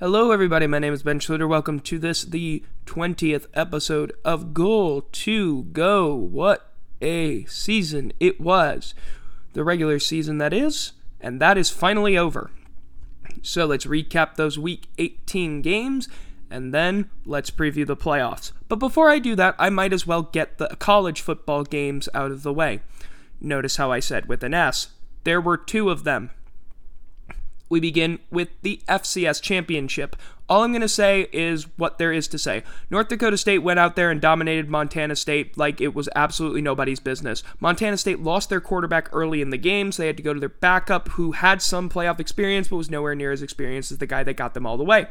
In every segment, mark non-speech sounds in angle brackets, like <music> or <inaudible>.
Hello, everybody. My name is Ben Schluter. Welcome to this, the 20th episode of Goal to Go. What a season it was. The regular season, that is, and that is finally over. So let's recap those week 18 games and then let's preview the playoffs. But before I do that, I might as well get the college football games out of the way. Notice how I said with an S. There were two of them we begin with the FCS championship. All I'm going to say is what there is to say. North Dakota State went out there and dominated Montana State like it was absolutely nobody's business. Montana State lost their quarterback early in the game, so they had to go to their backup, who had some playoff experience but was nowhere near as experienced as the guy that got them all the way.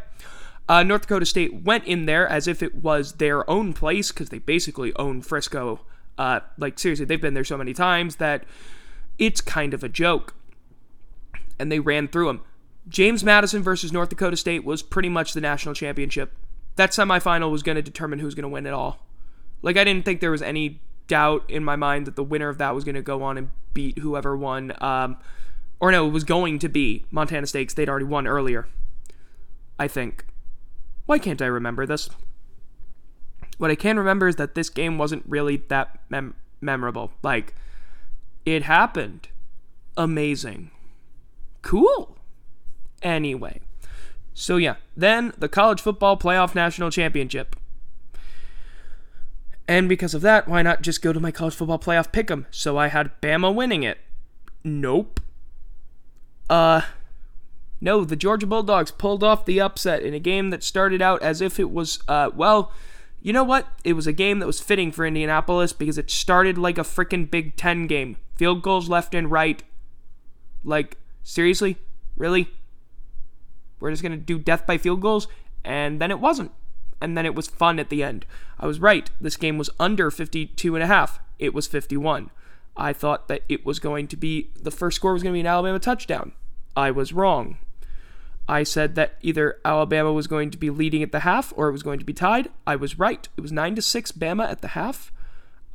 Uh, North Dakota State went in there as if it was their own place because they basically own Frisco. Uh, like, seriously, they've been there so many times that it's kind of a joke and they ran through them. James Madison versus North Dakota State was pretty much the national championship. That semifinal was going to determine who's going to win it all. Like, I didn't think there was any doubt in my mind that the winner of that was going to go on and beat whoever won. Um, or no, it was going to be Montana State. They'd already won earlier. I think. Why can't I remember this? What I can remember is that this game wasn't really that mem- memorable. Like, it happened. Amazing cool. Anyway, so yeah, then the college football playoff national championship. And because of that, why not just go to my college football playoff pick'em? So I had Bama winning it. Nope. Uh no, the Georgia Bulldogs pulled off the upset in a game that started out as if it was uh well, you know what? It was a game that was fitting for Indianapolis because it started like a freaking Big 10 game. Field goals left and right. Like Seriously? Really? We're just going to do death by field goals? And then it wasn't. And then it was fun at the end. I was right. This game was under 52 and a half. It was 51. I thought that it was going to be the first score was going to be an Alabama touchdown. I was wrong. I said that either Alabama was going to be leading at the half or it was going to be tied. I was right. It was 9 to 6 Bama at the half.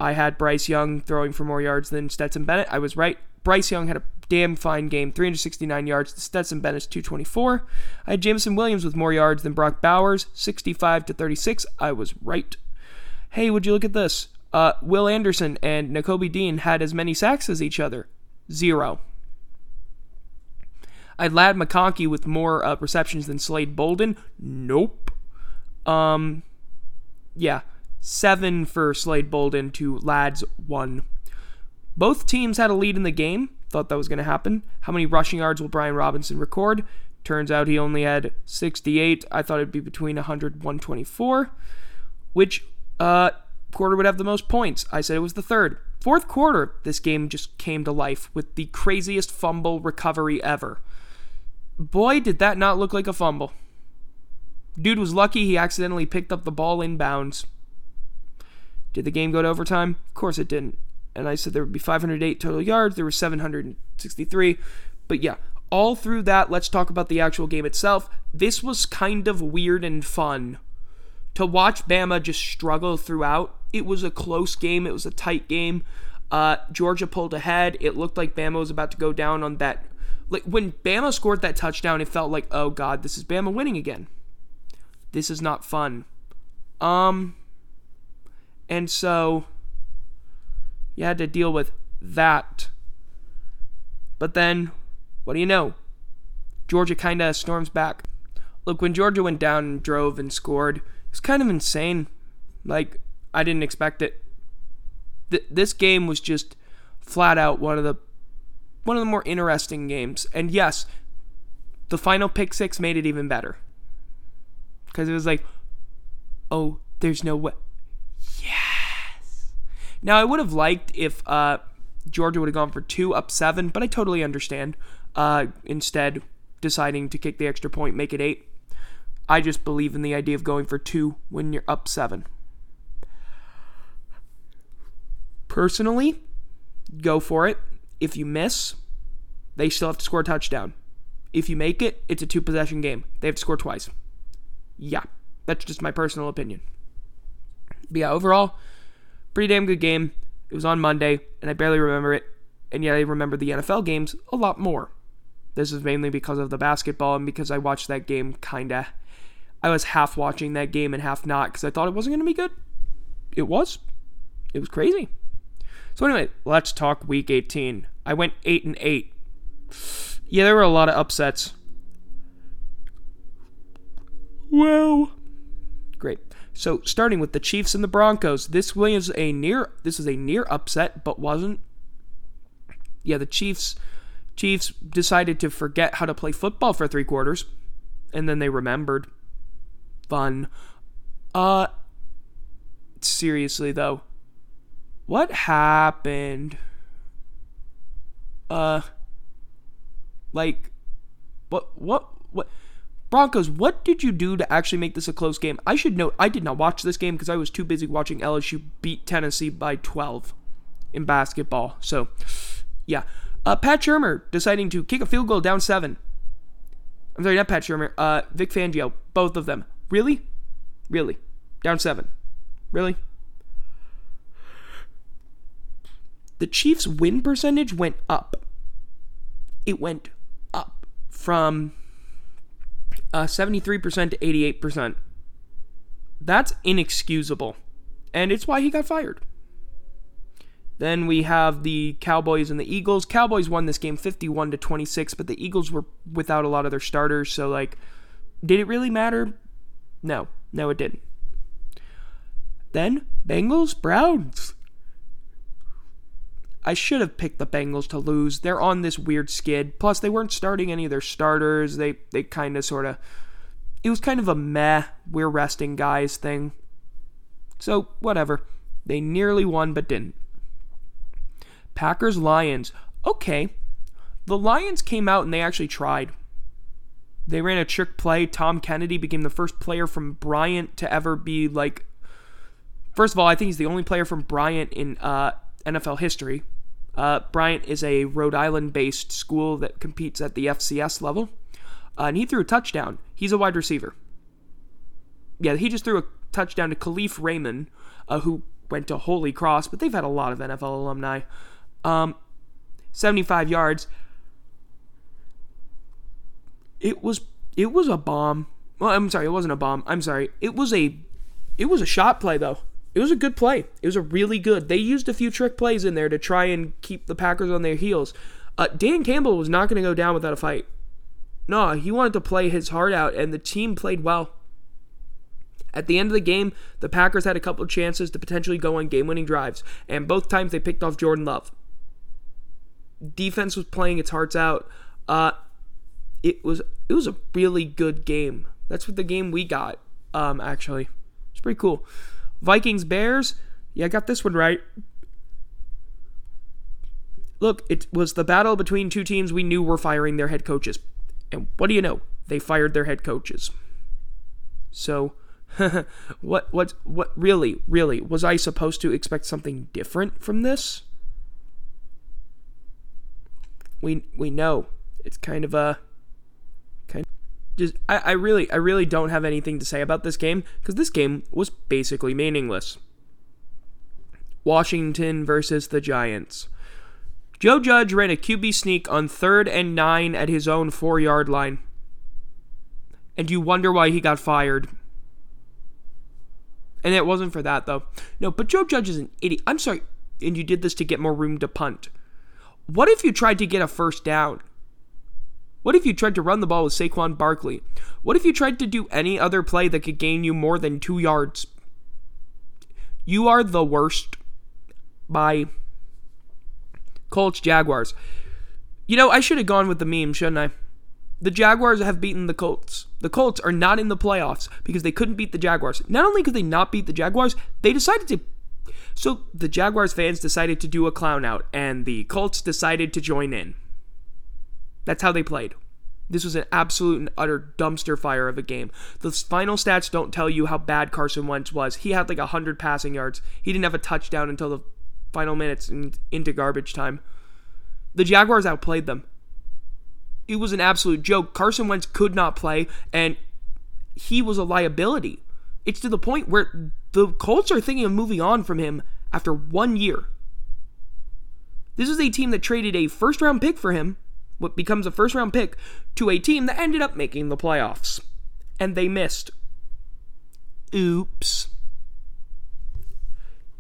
I had Bryce Young throwing for more yards than Stetson Bennett. I was right. Bryce Young had a damn fine game 369 yards to Stetson Bennett's 224. I had Jameson Williams with more yards than Brock Bowers, 65 to 36. I was right. Hey, would you look at this? Uh, Will Anderson and Nakobe Dean had as many sacks as each other. Zero. I had Ladd McConkey with more uh, receptions than Slade Bolden. Nope. Um, yeah, seven for Slade Bolden to Ladd's one. Both teams had a lead in the game. Thought that was going to happen. How many rushing yards will Brian Robinson record? Turns out he only had 68. I thought it'd be between 100 124. Which uh, quarter would have the most points? I said it was the third. Fourth quarter, this game just came to life with the craziest fumble recovery ever. Boy, did that not look like a fumble. Dude was lucky he accidentally picked up the ball inbounds. Did the game go to overtime? Of course it didn't and I said there would be 508 total yards. There were 763. But yeah, all through that, let's talk about the actual game itself. This was kind of weird and fun. To watch Bama just struggle throughout, it was a close game, it was a tight game. Uh, Georgia pulled ahead. It looked like Bama was about to go down on that. Like when Bama scored that touchdown, it felt like, oh god, this is Bama winning again. This is not fun. Um, and so you had to deal with that. But then, what do you know? Georgia kind of storms back. Look, when Georgia went down and drove and scored, it was kind of insane. Like, I didn't expect it. Th- this game was just flat out one of the one of the more interesting games. And yes, the final pick six made it even better. Because it was like, oh, there's no way. Now, I would have liked if uh, Georgia would have gone for two up seven, but I totally understand. Uh, instead, deciding to kick the extra point, make it eight. I just believe in the idea of going for two when you're up seven. Personally, go for it. If you miss, they still have to score a touchdown. If you make it, it's a two possession game. They have to score twice. Yeah, that's just my personal opinion. But yeah, overall, Pretty damn good game. It was on Monday, and I barely remember it. And yet I remember the NFL games a lot more. This is mainly because of the basketball and because I watched that game kinda. I was half watching that game and half not because I thought it wasn't going to be good. It was. It was crazy. So anyway, let's talk week 18. I went 8 and 8. Yeah, there were a lot of upsets. Well. So starting with the Chiefs and the Broncos, this was a near this is a near upset, but wasn't. Yeah, the Chiefs Chiefs decided to forget how to play football for three quarters, and then they remembered. Fun. Uh, seriously though, what happened? Uh, like, what, what, what? Broncos, what did you do to actually make this a close game? I should note, I did not watch this game because I was too busy watching LSU beat Tennessee by 12 in basketball. So, yeah. Uh, Pat Shurmur deciding to kick a field goal down seven. I'm sorry, not Pat Shurmur. Uh, Vic Fangio, both of them. Really? Really? Down seven. Really? The Chiefs' win percentage went up. It went up from uh, 73% to 88%. That's inexcusable. And it's why he got fired. Then we have the Cowboys and the Eagles. Cowboys won this game 51 to 26, but the Eagles were without a lot of their starters, so like did it really matter? No. No it didn't. Then Bengals Browns. I should have picked the Bengals to lose. They're on this weird skid. Plus they weren't starting any of their starters. They they kind of sort of it was kind of a meh, we're resting guys thing. So, whatever. They nearly won but didn't. Packers Lions. Okay. The Lions came out and they actually tried. They ran a trick play. Tom Kennedy became the first player from Bryant to ever be like. First of all, I think he's the only player from Bryant in uh, NFL history. Uh, Bryant is a Rhode Island based school that competes at the FCS level. Uh, and he threw a touchdown. He's a wide receiver. Yeah, he just threw a touchdown to Kalif Raymond, uh, who went to Holy Cross, but they've had a lot of NFL alumni. Um, 75 yards. It was it was a bomb. Well, I'm sorry, it wasn't a bomb. I'm sorry. It was a it was a shot play though. It was a good play. It was a really good. They used a few trick plays in there to try and keep the Packers on their heels. Uh, Dan Campbell was not going to go down without a fight. No, he wanted to play his heart out, and the team played well. At the end of the game, the Packers had a couple chances to potentially go on game winning drives, and both times they picked off Jordan Love defense was playing its hearts out. Uh, it was it was a really good game. That's what the game we got. Um, actually, it's pretty cool. Vikings Bears. Yeah, I got this one right. Look, it was the battle between two teams we knew were firing their head coaches. And what do you know? They fired their head coaches. So, <laughs> what what what really, really was I supposed to expect something different from this? we we know it's kind of a just I, I really I really don't have anything to say about this game because this game was basically meaningless. Washington versus the Giants. Joe Judge ran a QB sneak on third and nine at his own four yard line. And you wonder why he got fired. And it wasn't for that, though. No, but Joe Judge is an idiot. I'm sorry. And you did this to get more room to punt. What if you tried to get a first down? What if you tried to run the ball with Saquon Barkley? What if you tried to do any other play that could gain you more than two yards? You are the worst by Colts Jaguars. You know, I should have gone with the meme, shouldn't I? The Jaguars have beaten the Colts. The Colts are not in the playoffs because they couldn't beat the Jaguars. Not only could they not beat the Jaguars, they decided to so the Jaguars fans decided to do a clown out, and the Colts decided to join in. That's how they played. This was an absolute and utter dumpster fire of a game. The final stats don't tell you how bad Carson Wentz was. He had like 100 passing yards. He didn't have a touchdown until the final minutes and into garbage time. The Jaguars outplayed them. It was an absolute joke. Carson Wentz could not play, and he was a liability. It's to the point where the Colts are thinking of moving on from him after one year. This is a team that traded a first round pick for him what becomes a first round pick to a team that ended up making the playoffs. And they missed. Oops.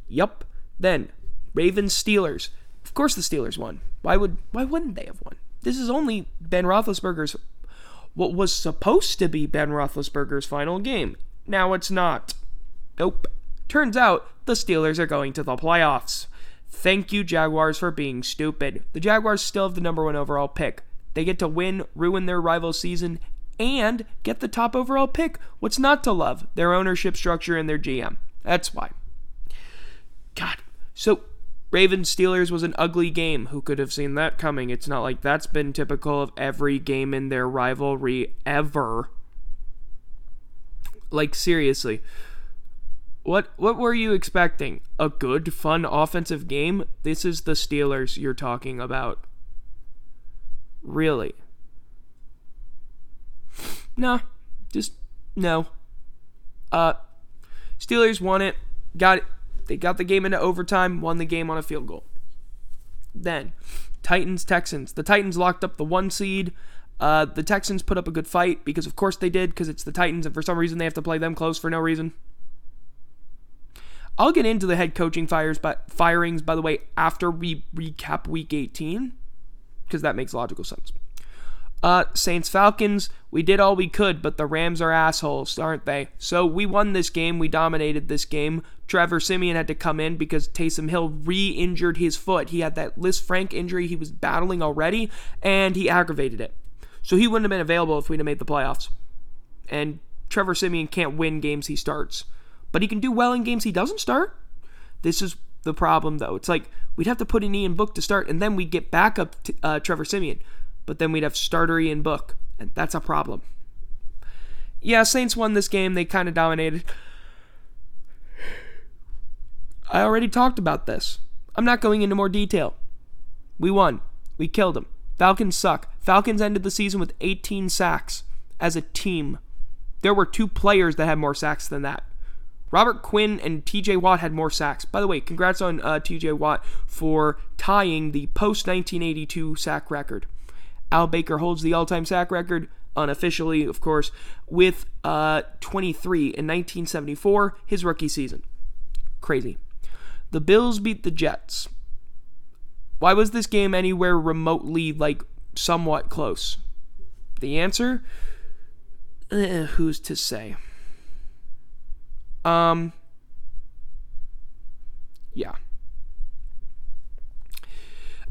Yup. Then, Ravens Steelers. Of course the Steelers won. Why would why wouldn't they have won? This is only Ben Roethlisberger's what was supposed to be Ben Roethlisberger's final game. Now it's not. Nope. Turns out the Steelers are going to the playoffs. Thank you, Jaguars, for being stupid. The Jaguars still have the number one overall pick. They get to win, ruin their rival season, and get the top overall pick. What's not to love? Their ownership structure and their GM. That's why. God. So, Ravens Steelers was an ugly game. Who could have seen that coming? It's not like that's been typical of every game in their rivalry ever. Like, seriously. What what were you expecting? A good, fun offensive game? This is the Steelers you're talking about. Really? Nah, just no. Uh Steelers won it. Got it. They got the game into overtime, won the game on a field goal. Then, Titans Texans. The Titans locked up the one seed. Uh, the Texans put up a good fight because, of course, they did because it's the Titans, and for some reason they have to play them close for no reason. I'll get into the head coaching fires, but firings, by the way, after we recap Week 18, because that makes logical sense. Uh, Saints Falcons, we did all we could, but the Rams are assholes, aren't they? So we won this game. We dominated this game. Trevor Siemian had to come in because Taysom Hill re injured his foot. He had that Lisfranc injury he was battling already, and he aggravated it. So he wouldn't have been available if we'd have made the playoffs. And Trevor Siemian can't win games he starts but he can do well in games he doesn't start. This is the problem, though. It's like we'd have to put in Ian Book to start, and then we'd get back up to uh, Trevor Siemian, but then we'd have starter Ian Book, and that's a problem. Yeah, Saints won this game. They kind of dominated. I already talked about this. I'm not going into more detail. We won. We killed them. Falcons suck. Falcons ended the season with 18 sacks as a team. There were two players that had more sacks than that. Robert Quinn and TJ Watt had more sacks. By the way, congrats on uh, TJ Watt for tying the post 1982 sack record. Al Baker holds the all time sack record, unofficially, of course, with uh, 23 in 1974, his rookie season. Crazy. The Bills beat the Jets. Why was this game anywhere remotely, like, somewhat close? The answer? Eh, who's to say? Um, yeah.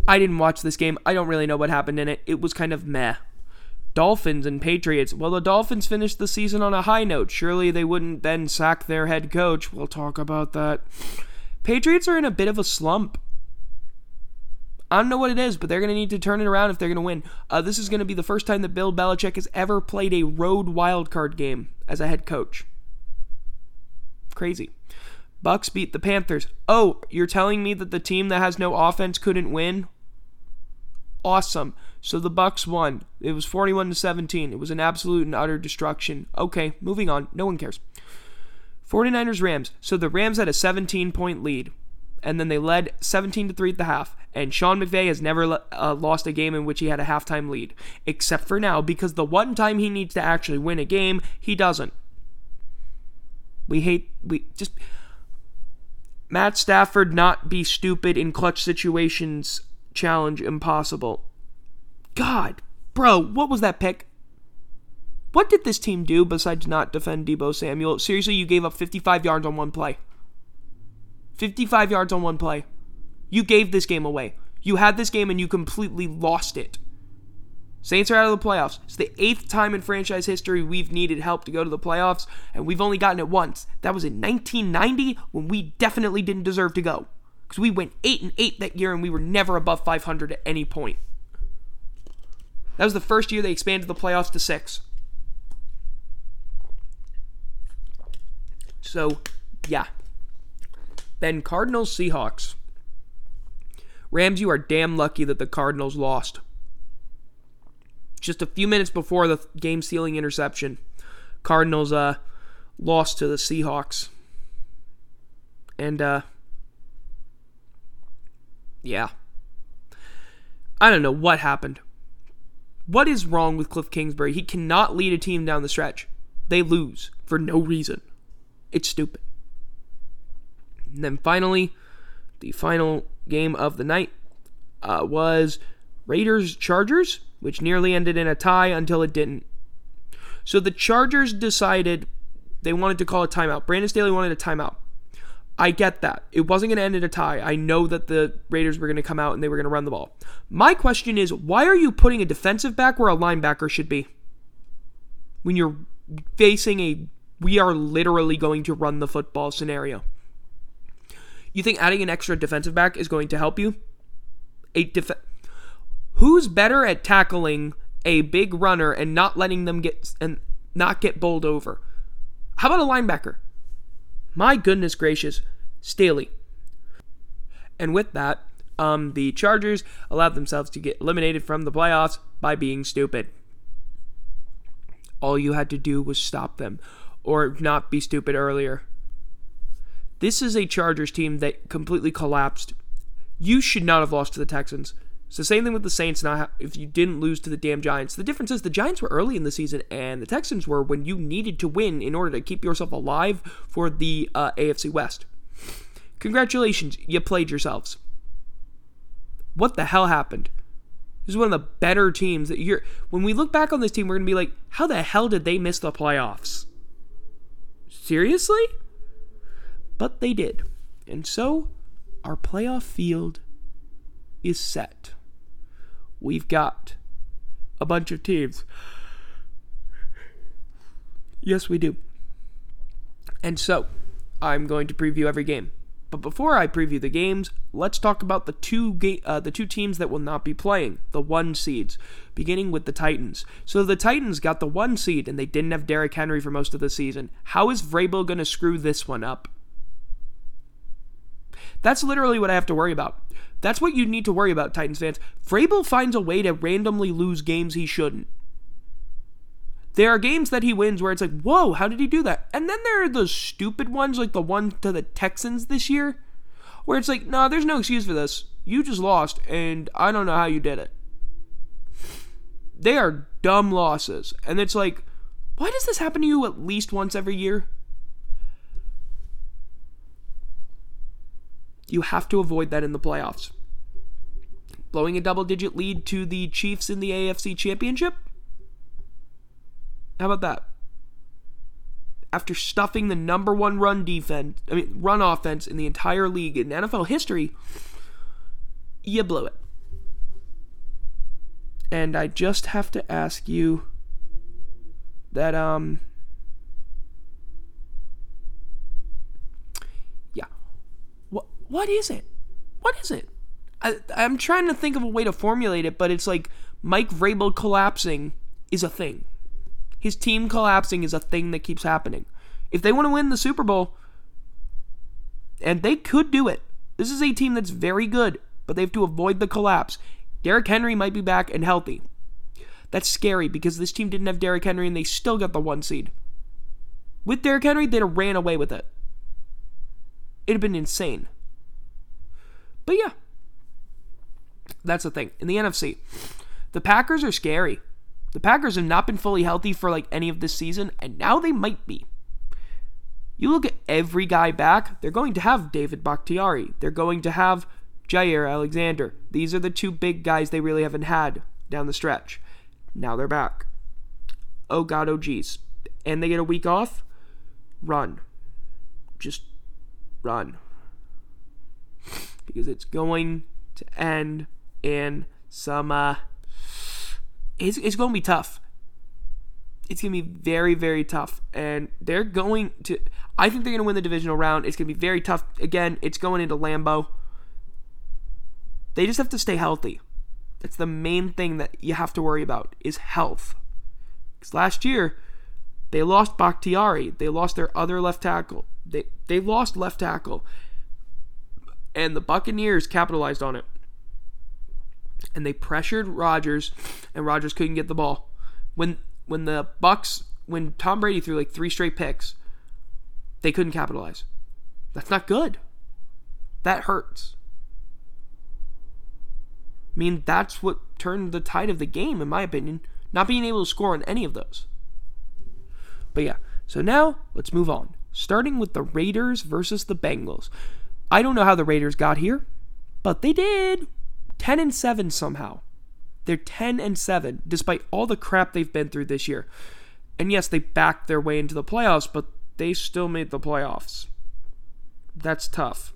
I didn't watch this game. I don't really know what happened in it. It was kind of meh. Dolphins and Patriots. Well, the Dolphins finished the season on a high note. Surely they wouldn't then sack their head coach. We'll talk about that. Patriots are in a bit of a slump. I don't know what it is, but they're going to need to turn it around if they're going to win. Uh, this is going to be the first time that Bill Belichick has ever played a road wildcard game as a head coach. Crazy. Bucks beat the Panthers. Oh, you're telling me that the team that has no offense couldn't win? Awesome. So the Bucks won. It was 41 to 17. It was an absolute and utter destruction. Okay, moving on. No one cares. 49ers Rams. So the Rams had a 17 point lead and then they led 17 to 3 at the half. And Sean McVay has never uh, lost a game in which he had a halftime lead, except for now because the one time he needs to actually win a game, he doesn't. We hate we just Matt Stafford not be stupid in clutch situations challenge impossible. God, bro, what was that pick? What did this team do besides not defend Deebo Samuel? Seriously, you gave up 55 yards on one play. 55 yards on one play. You gave this game away. You had this game and you completely lost it. Saints are out of the playoffs. It's the eighth time in franchise history we've needed help to go to the playoffs, and we've only gotten it once. That was in 1990 when we definitely didn't deserve to go. Because we went 8 and 8 that year and we were never above 500 at any point. That was the first year they expanded the playoffs to 6. So, yeah. Then Cardinals Seahawks. Rams, you are damn lucky that the Cardinals lost just a few minutes before the game sealing interception, Cardinals uh, lost to the Seahawks. And uh, yeah. I don't know what happened. What is wrong with Cliff Kingsbury? He cannot lead a team down the stretch. They lose for no reason. It's stupid. And then finally, the final game of the night uh, was Raiders Chargers, which nearly ended in a tie until it didn't. So the Chargers decided they wanted to call a timeout. Brandon Staley wanted a timeout. I get that. It wasn't going to end in a tie. I know that the Raiders were going to come out and they were going to run the ball. My question is why are you putting a defensive back where a linebacker should be? When you're facing a we are literally going to run the football scenario. You think adding an extra defensive back is going to help you? A Who's better at tackling a big runner and not letting them get and not get bowled over? How about a linebacker? My goodness gracious, Staley. And with that, um, the Chargers allowed themselves to get eliminated from the playoffs by being stupid. All you had to do was stop them or not be stupid earlier. This is a Chargers team that completely collapsed. You should not have lost to the Texans. The same thing with the Saints. Now, if you didn't lose to the damn Giants, the difference is the Giants were early in the season, and the Texans were when you needed to win in order to keep yourself alive for the uh, AFC West. Congratulations, you played yourselves. What the hell happened? This is one of the better teams that you're. When we look back on this team, we're gonna be like, how the hell did they miss the playoffs? Seriously? But they did. And so, our playoff field is set. We've got a bunch of teams. Yes, we do. And so, I'm going to preview every game. But before I preview the games, let's talk about the two ga- uh, the two teams that will not be playing, the one seeds, beginning with the Titans. So the Titans got the one seed and they didn't have Derrick Henry for most of the season. How is Vrabel going to screw this one up? That's literally what I have to worry about. That's what you need to worry about, Titans fans. Vrabel finds a way to randomly lose games he shouldn't. There are games that he wins where it's like, whoa, how did he do that? And then there are those stupid ones, like the one to the Texans this year, where it's like, no, nah, there's no excuse for this. You just lost, and I don't know how you did it. They are dumb losses. And it's like, why does this happen to you at least once every year? You have to avoid that in the playoffs. Blowing a double digit lead to the Chiefs in the AFC Championship? How about that? After stuffing the number one run defense, I mean, run offense in the entire league in NFL history, you blew it. And I just have to ask you that, um, yeah. What, is it? What is it? I, I'm trying to think of a way to formulate it, but it's like Mike Vrabel collapsing is a thing. His team collapsing is a thing that keeps happening. If they want to win the Super Bowl, and they could do it, this is a team that's very good, but they have to avoid the collapse. Derrick Henry might be back and healthy. That's scary because this team didn't have Derrick Henry and they still got the one seed. With Derrick Henry, they'd have ran away with it. It'd have been insane. But yeah, that's the thing. In the NFC, the Packers are scary. The Packers have not been fully healthy for like any of this season, and now they might be. You look at every guy back, they're going to have David Bakhtiari. They're going to have Jaire Alexander. These are the two big guys they really haven't had down the stretch. Now they're back. Oh god, oh geez. And they get a week off? Run. Just run. Because it's going to end in some uh it's, it's going to be tough. It's going to be very, very tough. And they're going to, I think they're going to win the divisional round. It's going to be very tough. Again, it's going into Lambeau. They just have to stay healthy. That's the main thing that you have to worry about is health. Because last year, they lost Bakhtiari. They lost their other left tackle. They they lost left tackle. And the Buccaneers capitalized on it and they pressured Rodgers, and Rodgers couldn't get the ball. When when the Bucks, when Tom Brady threw like three straight picks, they couldn't capitalize. That's not good. That hurts. I mean, that's what turned the tide of the game, in my opinion. Not being able to score on any of those. But yeah, so now let's move on. Starting with the Raiders versus the Bengals. I don't know how the Raiders got here, but they did. 10 and 7 somehow. They're 10 and 7 despite all the crap they've been through this year. And yes, they backed their way into the playoffs, but they still made the playoffs. That's tough.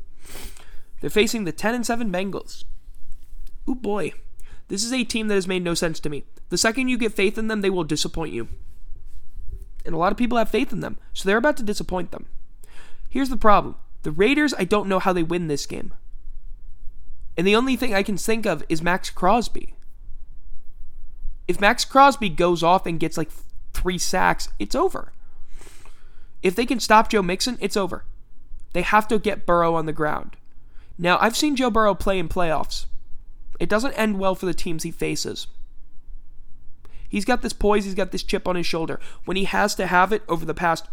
They're facing the 10 and 7 Bengals. Oh boy. This is a team that has made no sense to me. The second you get faith in them, they will disappoint you. And a lot of people have faith in them, so they're about to disappoint them. Here's the problem the Raiders, I don't know how they win this game. And the only thing I can think of is Maxx Crosby. If Maxx Crosby goes off and gets like three sacks, it's over. If they can stop Joe Mixon, it's over. They have to get Burrow on the ground. Now, I've seen Joe Burrow play in playoffs. It doesn't end well for the teams he faces. He's got this poise, he's got this chip on his shoulder. When he has to have it over the past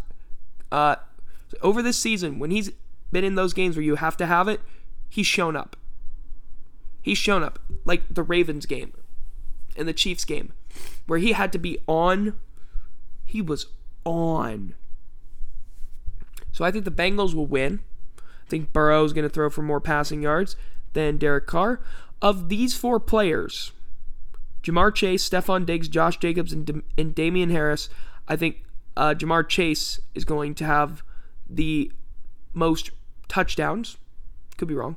uh over this season, when he's been in those games where you have to have it, he's shown up. He's shown up like the Ravens game and the Chiefs game where he had to be on. He was on. So I think the Bengals will win. I think Burrow is going to throw for more passing yards than Derek Carr. Of these four players, Ja'Marr Chase, Stefon Diggs, Josh Jacobs, and, and Damien Harris, I think uh, Ja'Marr Chase is going to have the most touchdowns. Could be wrong.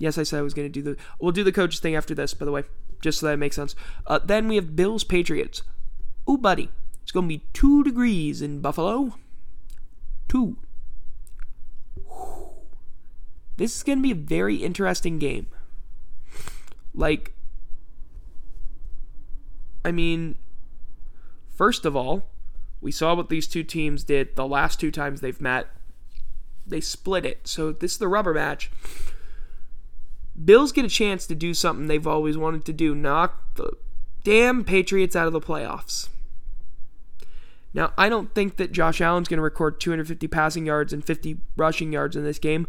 Yes, I said I was going to do the. We'll do the coaches thing after this, by the way, just so that it makes sense. Uh, then we have Bills Patriots. Ooh, buddy, it's going to be two degrees in Buffalo. Two. This is going to be a very interesting game. Like, I mean, first of all, we saw what these two teams did the last two times they've met. They split it. So this is the rubber match. Bills get a chance to do something they've always wanted to do knock the damn Patriots out of the playoffs. Now, I don't think that Josh Allen's going to record 250 passing yards and 50 rushing yards in this game.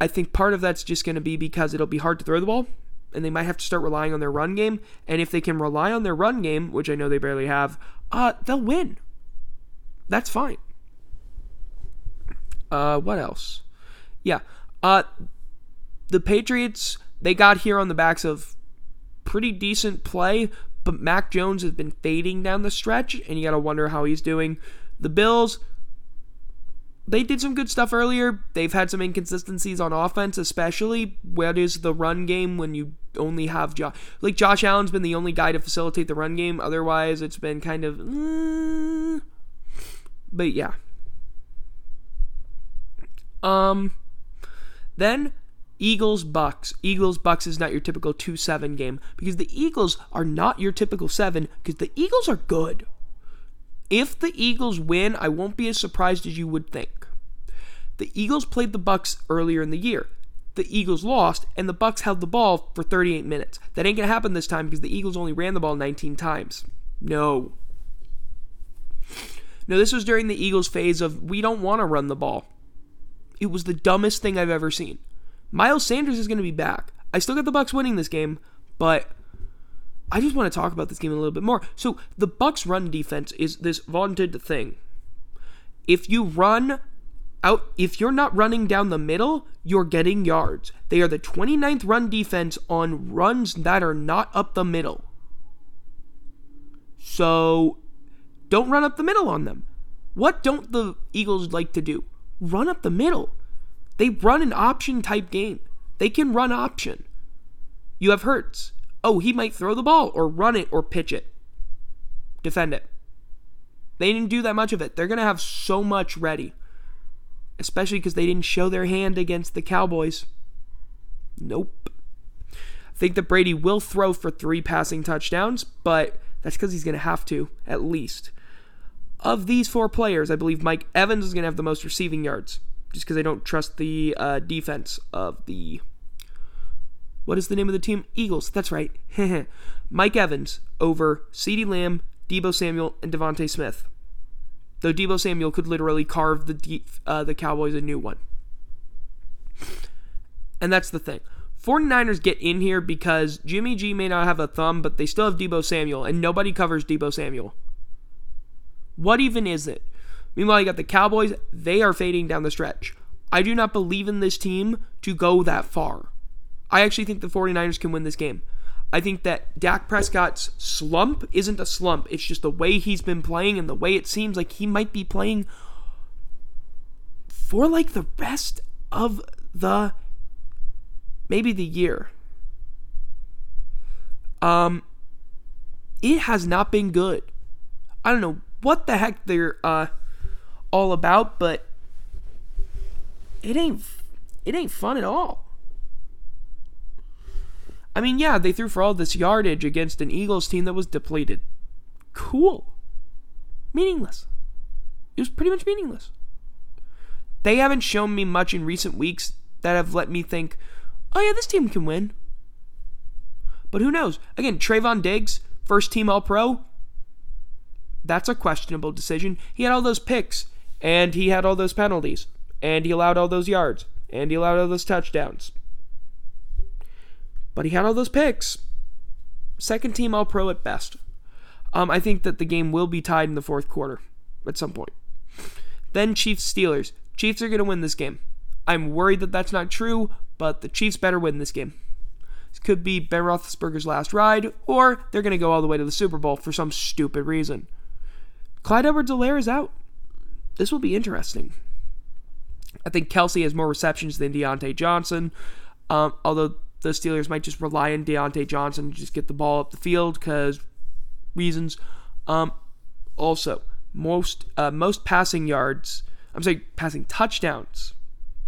I think part of that's just going to be because it'll be hard to throw the ball, and they might have to start relying on their run game. And if they can rely on their run game, which I know they barely have, uh, they'll win. That's fine. Uh, what else? Yeah. Uh, the Patriots, they got here on the backs of pretty decent play, but Mac Jones has been fading down the stretch, and you got to wonder how he's doing. The Bills, they did some good stuff earlier. They've had some inconsistencies on offense, especially what is the run game when you only have Josh. Like Josh Allen's been the only guy to facilitate the run game. Otherwise, it's been kind of. Uh, but yeah. Um. Then Eagles Bucks. Eagles Bucks is not your typical 2 7 game because the Eagles are not your typical 7 because the Eagles are good. If the Eagles win, I won't be as surprised as you would think. The Eagles played the Bucks earlier in the year. The Eagles lost and the Bucks held the ball for 38 minutes. That ain't going to happen this time because the Eagles only ran the ball 19 times. No. No, this was during the Eagles phase of we don't want to run the ball. It was the dumbest thing I've ever seen. Miles Sanders is going to be back. I still got the Bucks winning this game, but I just want to talk about this game a little bit more. So the Bucks run defense is this vaunted thing. If you run out if you're not running down the middle, you're getting yards. They are the 29th run defense on runs that are not up the middle. So don't run up the middle on them. What don't the Eagles like to do? Run up the middle. They run an option type game. They can run option. You have Hurts. Oh, he might throw the ball or run it or pitch it. Defend it. They didn't do that much of it. They're going to have so much ready. Especially because they didn't show their hand against the Cowboys. Nope. I think that Brady will throw for three passing touchdowns, but that's because he's going to have to, at least. Of these four players, I believe Mike Evans is going to have the most receiving yards just because I don't trust the uh, defense of the. What is the name of the team? Eagles. That's right. <laughs> Mike Evans over CeeDee Lamb, Deebo Samuel, and DeVonta Smith. Though Deebo Samuel could literally carve the uh, the Cowboys a new one. And that's the thing. 49ers get in here because Jimmy G may not have a thumb, but they still have Deebo Samuel, and nobody covers Deebo Samuel. What even is it? Meanwhile, you got the Cowboys, they are fading down the stretch. I do not believe in this team to go that far. I actually think the 49ers can win this game. I think that Dak Prescott's slump isn't a slump. It's just the way he's been playing and the way it seems like he might be playing for like the rest of the maybe the year. Um it has not been good. I don't know what the heck they're uh all about, but it ain't it ain't fun at all. I mean, yeah, they threw for all this yardage against an Eagles team that was depleted. Cool. Meaningless. It was pretty much meaningless. They haven't shown me much in recent weeks that have let me think, oh yeah, this team can win. But who knows? Again, Trevon Diggs, first team All Pro, that's a questionable decision. He had all those picks, and he had all those penalties, and he allowed all those yards, and he allowed all those touchdowns. But he had all those picks. Second team All Pro at best. Um, I think that the game will be tied in the fourth quarter at some point. Then Chiefs Steelers. Chiefs are going to win this game. I'm worried that that's not true, but the Chiefs better win this game. This could be Ben Roethlisberger's last ride, or they're going to go all the way to the Super Bowl for some stupid reason. Clyde Edwards-Helaire is out. This will be interesting. I think Kelce has more receptions than Diontae Johnson, um, although the Steelers might just rely on Diontae Johnson to just get the ball up the field because reasons. Um, also, most uh, most passing yards, I'm sorry, passing touchdowns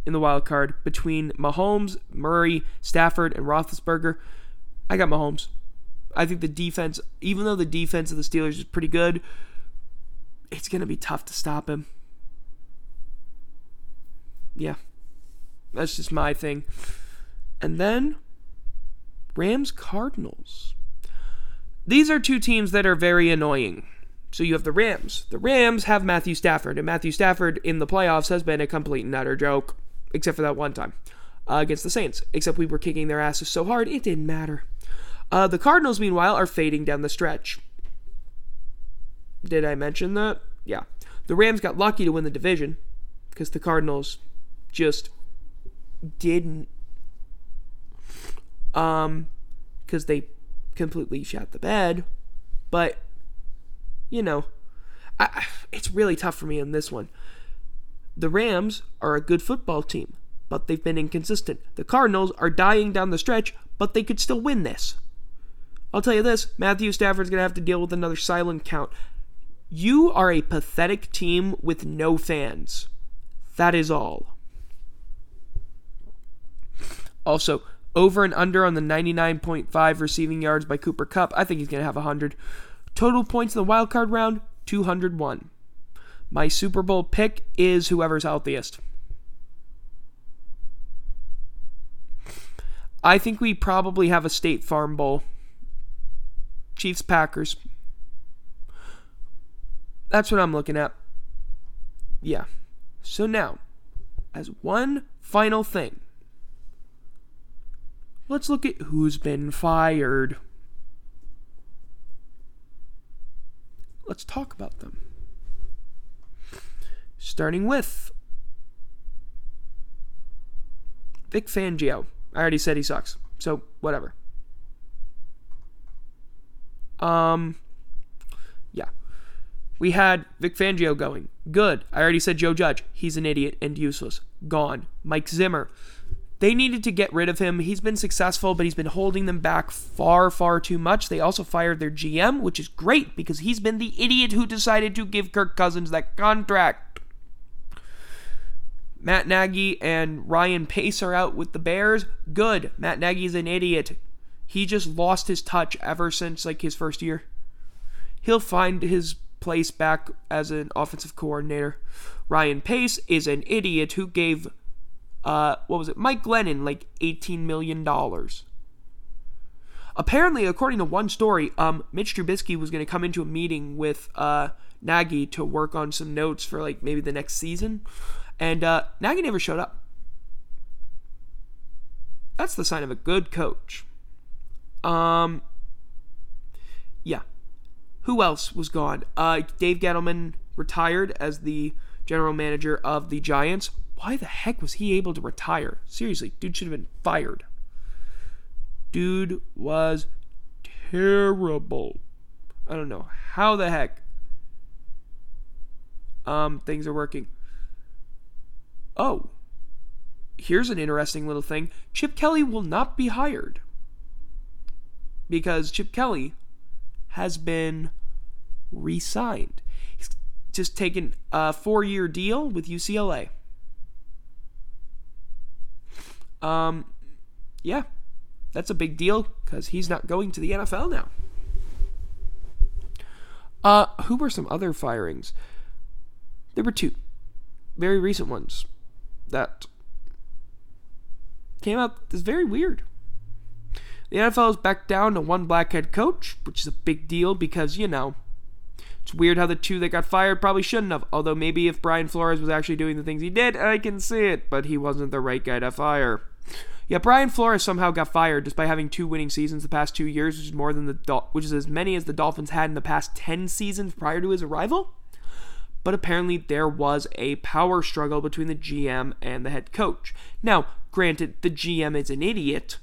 in the wild card between Mahomes, Murray, Stafford, and Roethlisberger. I got Mahomes. I think the defense, even though the defense of the Steelers is pretty good, it's going to be tough to stop him. Yeah. That's just my thing. And then Rams Cardinals. These are two teams that are very annoying. So you have the Rams. The Rams have Matthew Stafford, and Matthew Stafford in the playoffs has been a complete and utter joke, except for that one time uh, against the Saints. Except we were kicking their asses so hard, it didn't matter. Uh, the Cardinals, meanwhile, are fading down the stretch. Did I mention that? Yeah. The Rams got lucky to win the division because the Cardinals just didn't um, because they completely shot the bed. But you know, I, it's really tough for me in this one. The Rams are a good football team, but they've been inconsistent. The Cardinals are dying down the stretch, but they could still win this. I'll tell you this Matthew Stafford's going to have to deal with another silent count. You are a pathetic team with no fans. That is all. Also, over and under on the 99.5 receiving yards by Cooper Kupp. I think he's going to have 100. Total points in the wild card round 201. My Super Bowl pick is whoever's healthiest. I think we probably have a State Farm Bowl. Chiefs Packers. That's what I'm looking at. Yeah. So now, as one final thing, let's look at who's been fired. Let's talk about them. Starting with Vic Fangio. I already said he sucks, so whatever. Um. We had Vic Fangio going. Good. I already said Joe Judge. He's an idiot and useless. Gone. Mike Zimmer. They needed to get rid of him. He's been successful, but he's been holding them back far, far too much. They also fired their GM, which is great because he's been the idiot who decided to give Kirk Cousins that contract. Matt Nagy and Ryan Pace are out with the Bears. Good. Matt Nagy's an idiot. He just lost his touch ever since like his first year. He'll find his place back as an offensive coordinator. Ryan Pace is an idiot who gave uh, what was it? Mike Glennon, like $18 million. Apparently, according to one story, um, Mitch Trubisky was going to come into a meeting with uh, Nagy to work on some notes for like maybe the next season, and uh, Nagy never showed up. That's the sign of a good coach. Um, yeah. Who else was gone? Uh, Dave Gettleman retired as the general manager of the Giants. Why the heck was he able to retire? Seriously, dude should have been fired. Dude was terrible. I don't know how the heck um, things are working. Oh, here's an interesting little thing Chip Kelly will not be hired because Chip Kelly has been re signed. He's just taken a four year deal with UCLA. Um, yeah, that's a big deal because he's not going to the NFL now. Uh, who were some other firings? There were two very recent ones that came out as very weird. The NFL is back down to one black head coach, which is a big deal because, you know, it's weird how the two that got fired probably shouldn't have. Although maybe if Brian Flores was actually doing the things he did, I can see it, but he wasn't the right guy to fire. Yeah, Brian Flores somehow got fired despite having two winning seasons the past two years, which is more than the which is as many as the Dolphins had in the past ten seasons prior to his arrival but apparently there was a power struggle between the GM and the head coach. Now, granted, the GM is an idiot.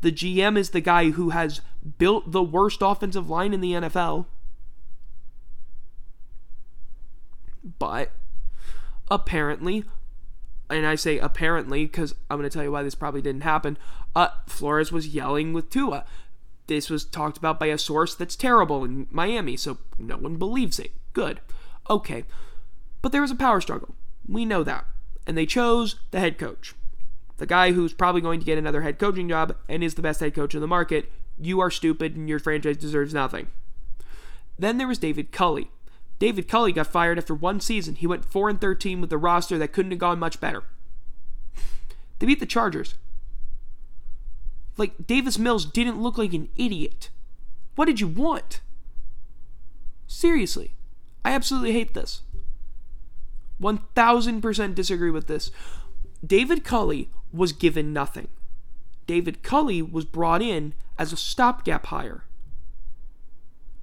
The GM is the guy who has built the worst offensive line in the NFL. But apparently, and I say apparently because I'm going to tell you why this probably didn't happen. Uh, Flores was yelling with Tua. This was talked about by a source that's terrible in Miami, so no one believes it. Good. Okay. But there was a power struggle. We know that. And they chose the head coach. The guy who's probably going to get another head coaching job and is the best head coach in the market. You are stupid and your franchise deserves nothing. Then there was David Culley. David Culley got fired after one season. He went 4 and 13 with a roster that couldn't have gone much better. They beat the Chargers. Like Davis Mills didn't look like an idiot. What did you want? Seriously. I absolutely hate this. 1000% disagree with this. David Culley was given nothing. David Culley was brought in as a stopgap hire.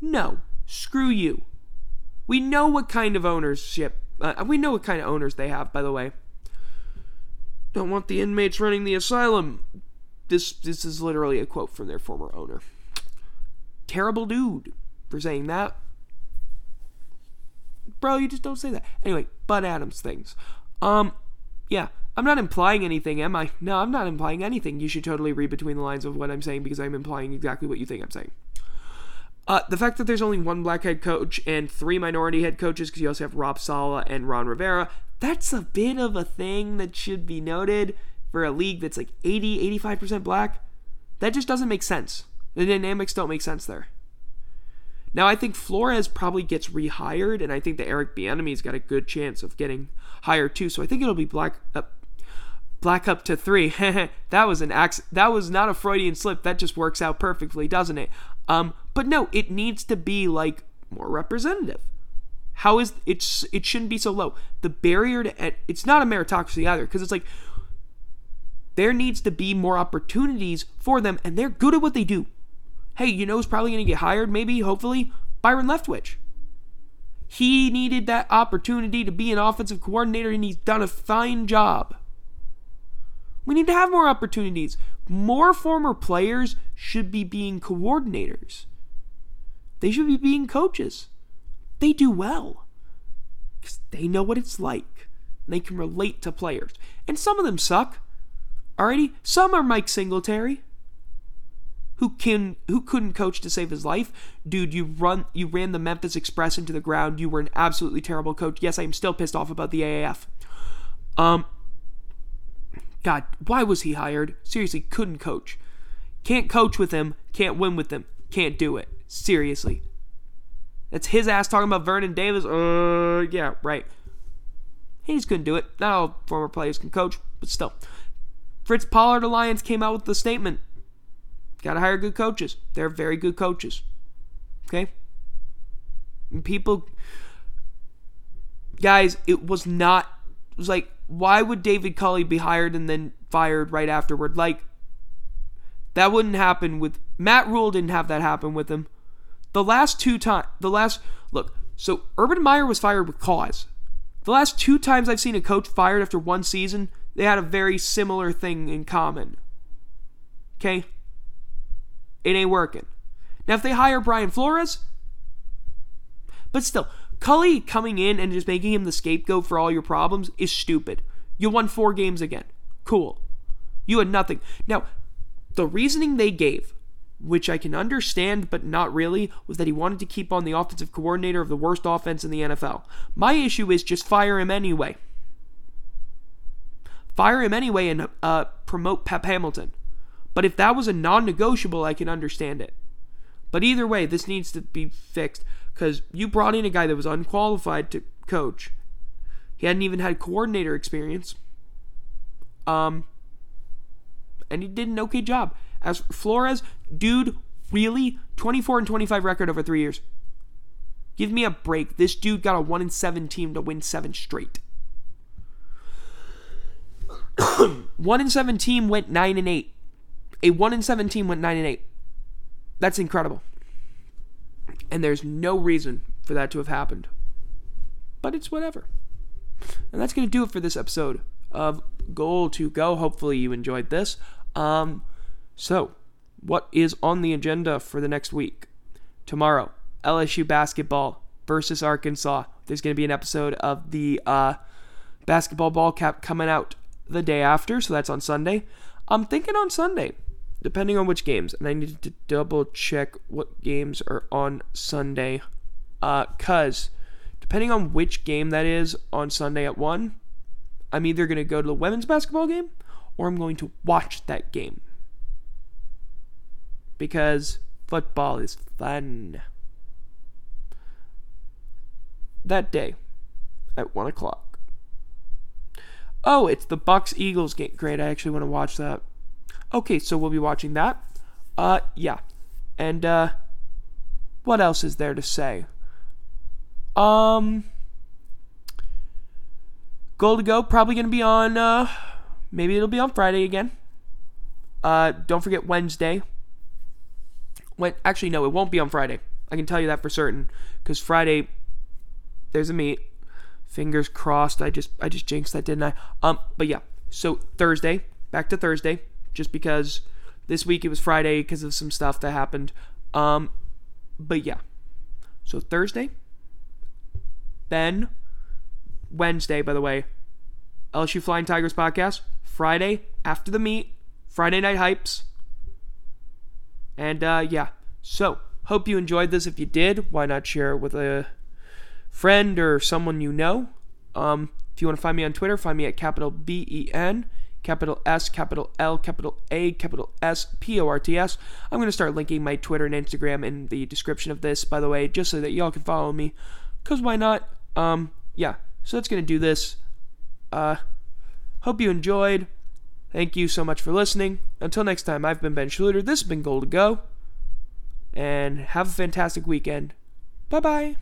No, screw you. We know what kind of ownership, uh, we know what kind of owners they have, by the way. Don't want the inmates running the asylum. This this is literally a quote from their former owner. Terrible dude for saying that. Bro, you just don't say that. Anyway, Bud Adams things. Um, yeah, I'm not implying anything, am I? No, I'm not implying anything. You should totally read between the lines of what I'm saying because I'm implying exactly what you think I'm saying. Uh, the fact that there's only one black head coach and three minority head coaches, because you also have Rob Saleh and Ron Rivera, that's a bit of a thing that should be noted for a league that's like 80, 85% black. That just doesn't make sense. The dynamics don't make sense there. Now, I think Flores probably gets rehired, and I think that Eric Bieniemy's got a good chance of getting hired too. So I think it'll be black up, black up to three. <laughs> that was an acc- That was not a Freudian slip. That just works out perfectly, doesn't it? Um, but no, it needs to be like more representative. How is it's it shouldn't be so low. The barrier to it's not a meritocracy either because it's like there needs to be more opportunities for them, and they're good at what they do. Hey, you know who's probably going to get hired? Maybe, hopefully, Byron Leftwich. He needed that opportunity to be an offensive coordinator, and he's done a fine job. We need to have more opportunities. More former players should be being coordinators. They should be being coaches. They do well because they know what it's like. They can relate to players. And some of them suck. Alrighty? Some are Mike Singletary who can who couldn't coach to save his life dude you run you ran the memphis express into the ground you were an absolutely terrible coach yes i'm still pissed off about the aaf um god why was he hired? Seriously couldn't coach. Can't coach with him can't win with him can't do it. Seriously. That's his ass talking about vernon davis. Uh yeah right. He just couldn't do it. Not all former players can coach but still. Fritz pollard alliance came out with the statement. Got to hire good coaches. They're very good coaches. Okay? And people guys, it was not it was like why would David Culley be hired and then fired right afterward. Like, that wouldn't happen with Matt Rhule didn't have that happen with him. The last two times, the last look, so Urban Meyer was fired with cause. The last two times I've seen a coach fired after one season, they had a very similar thing in common. Okay? It ain't working. Now, if they hire Brian Flores, but still, Culley coming in and just making him the scapegoat for all your problems is stupid. You won four games again. Cool. You had nothing. Now, the reasoning they gave, which I can understand but not really, was that he wanted to keep on the offensive coordinator of the worst offense in the NFL. My issue is just fire him anyway. Fire him anyway and uh, promote Pep Hamilton. But if that was a non negotiable, I can understand it. But either way, this needs to be fixed because you brought in a guy that was unqualified to coach. He hadn't even had coordinator experience. Um, and he did an okay job. As Flores, dude, really 24 and 25 record over three years. Give me a break. This dude got a one in seven team to win seven straight. <coughs> one in seven team went nine and eight. A one in seven team went nine and eight. That's incredible. And there's no reason for that to have happened. But it's whatever. And that's going to do it for this episode of Goal to Go. Hopefully you enjoyed this. Um, so, what is on the agenda for the next week? Tomorrow, LSU basketball versus Arkansas. There's going to be an episode of the uh, basketball ball cap coming out the day after, so that's on Sunday. I'm thinking on Sunday, depending on which games, and I need to double check what games are on Sunday. Uh, cause depending on which game that is on Sunday at one, I'm either gonna go to the women's basketball game or I'm going to watch that game. Because football is fun. That day at 1 o'clock. Oh, it's the Bucks Eagles game. Great, I actually want to watch that. Okay, so we'll be watching that. Uh, yeah. And, uh, what else is there to say? Um, Goal to Go probably going to be on, uh, Maybe it'll be on Friday again. Uh, don't forget Wednesday. When actually no, it won't be on Friday. I can tell you that for certain because Friday there's a meet. Fingers crossed. I just I just jinxed that, didn't I? Um, but yeah. So Thursday, back to Thursday, just because this week it was Friday because of some stuff that happened. Um, but yeah. So Thursday, then Wednesday, by the way, LSU Flying Tigers podcast. Friday after the meet, Friday night hypes. And uh, yeah, so hope you enjoyed this. If you did, why not share it with a friend or someone you know? Um, if you want to find me on Twitter, find me at capital B E N, capital S, capital L, capital A, capital S, P O R T S. I'm going to start linking my Twitter and Instagram in the description of this, by the way, just so that y'all can follow me. Because why not? Um, yeah, so that's going to do this. Uh, Hope you enjoyed. Thank you so much for listening. Until next time, I've been Ben Schluter. This has been Goal to Go. And have a fantastic weekend. Bye bye.